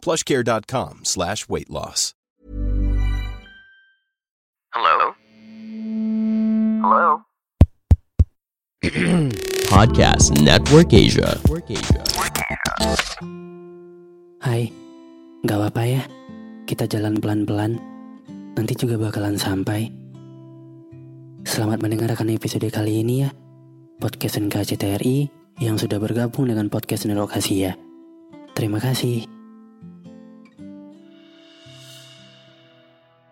plushcare.com slash weight loss. Hello? Hello? Podcast Network Asia. Hai, gak apa-apa ya. Kita jalan pelan-pelan. Nanti juga bakalan sampai. Selamat mendengarkan episode kali ini ya. Podcast NKCTRI yang sudah bergabung dengan podcast Nerok Asia. Terima kasih.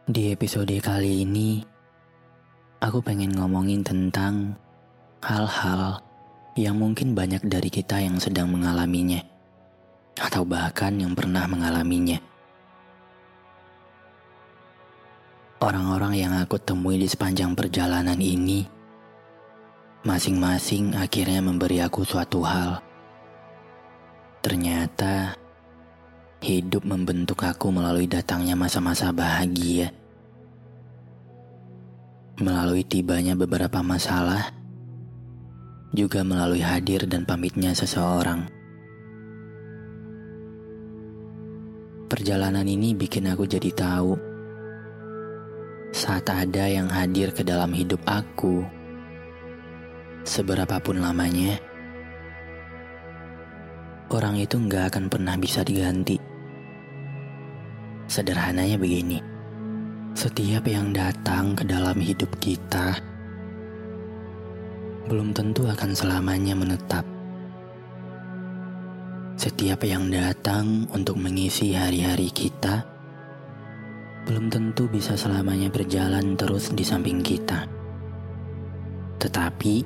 Di episode kali ini, aku pengen ngomongin tentang hal-hal yang mungkin banyak dari kita yang sedang mengalaminya, atau bahkan yang pernah mengalaminya. Orang-orang yang aku temui di sepanjang perjalanan ini, masing-masing akhirnya memberi aku suatu hal. Ternyata hidup membentuk aku melalui datangnya masa-masa bahagia, melalui tibanya beberapa masalah juga melalui hadir dan pamitnya seseorang. Perjalanan ini bikin aku jadi tahu saat ada yang hadir ke dalam hidup aku, seberapapun lamanya, orang itu nggak akan pernah bisa diganti. Sederhananya begini, setiap yang datang ke dalam hidup kita belum tentu akan selamanya menetap. Setiap yang datang untuk mengisi hari-hari kita, belum tentu bisa selamanya berjalan terus di samping kita. Tetapi,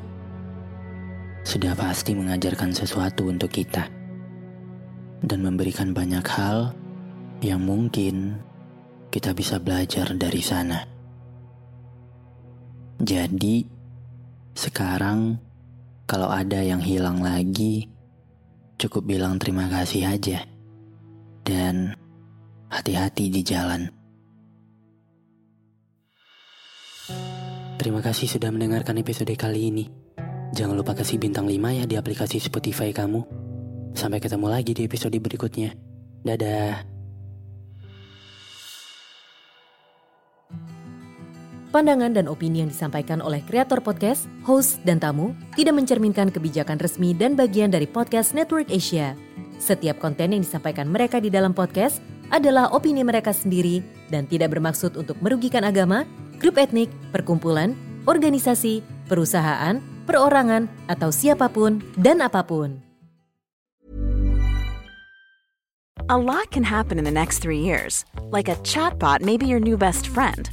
sudah pasti mengajarkan sesuatu untuk kita dan memberikan banyak hal yang mungkin kita bisa belajar dari sana. Jadi, sekarang, kalau ada yang hilang lagi, cukup bilang terima kasih aja. Dan hati-hati di jalan. Terima kasih sudah mendengarkan episode kali ini. Jangan lupa kasih bintang 5 ya di aplikasi Spotify kamu. Sampai ketemu lagi di episode berikutnya. Dadah. Pandangan dan opini yang disampaikan oleh kreator podcast, host, dan tamu tidak mencerminkan kebijakan resmi dan bagian dari podcast Network Asia. Setiap konten yang disampaikan mereka di dalam podcast adalah opini mereka sendiri dan tidak bermaksud untuk merugikan agama, grup etnik, perkumpulan, organisasi, perusahaan, perorangan, atau siapa pun dan apa pun. A lot can happen in the next three years. Like a chatbot may be your new best friend.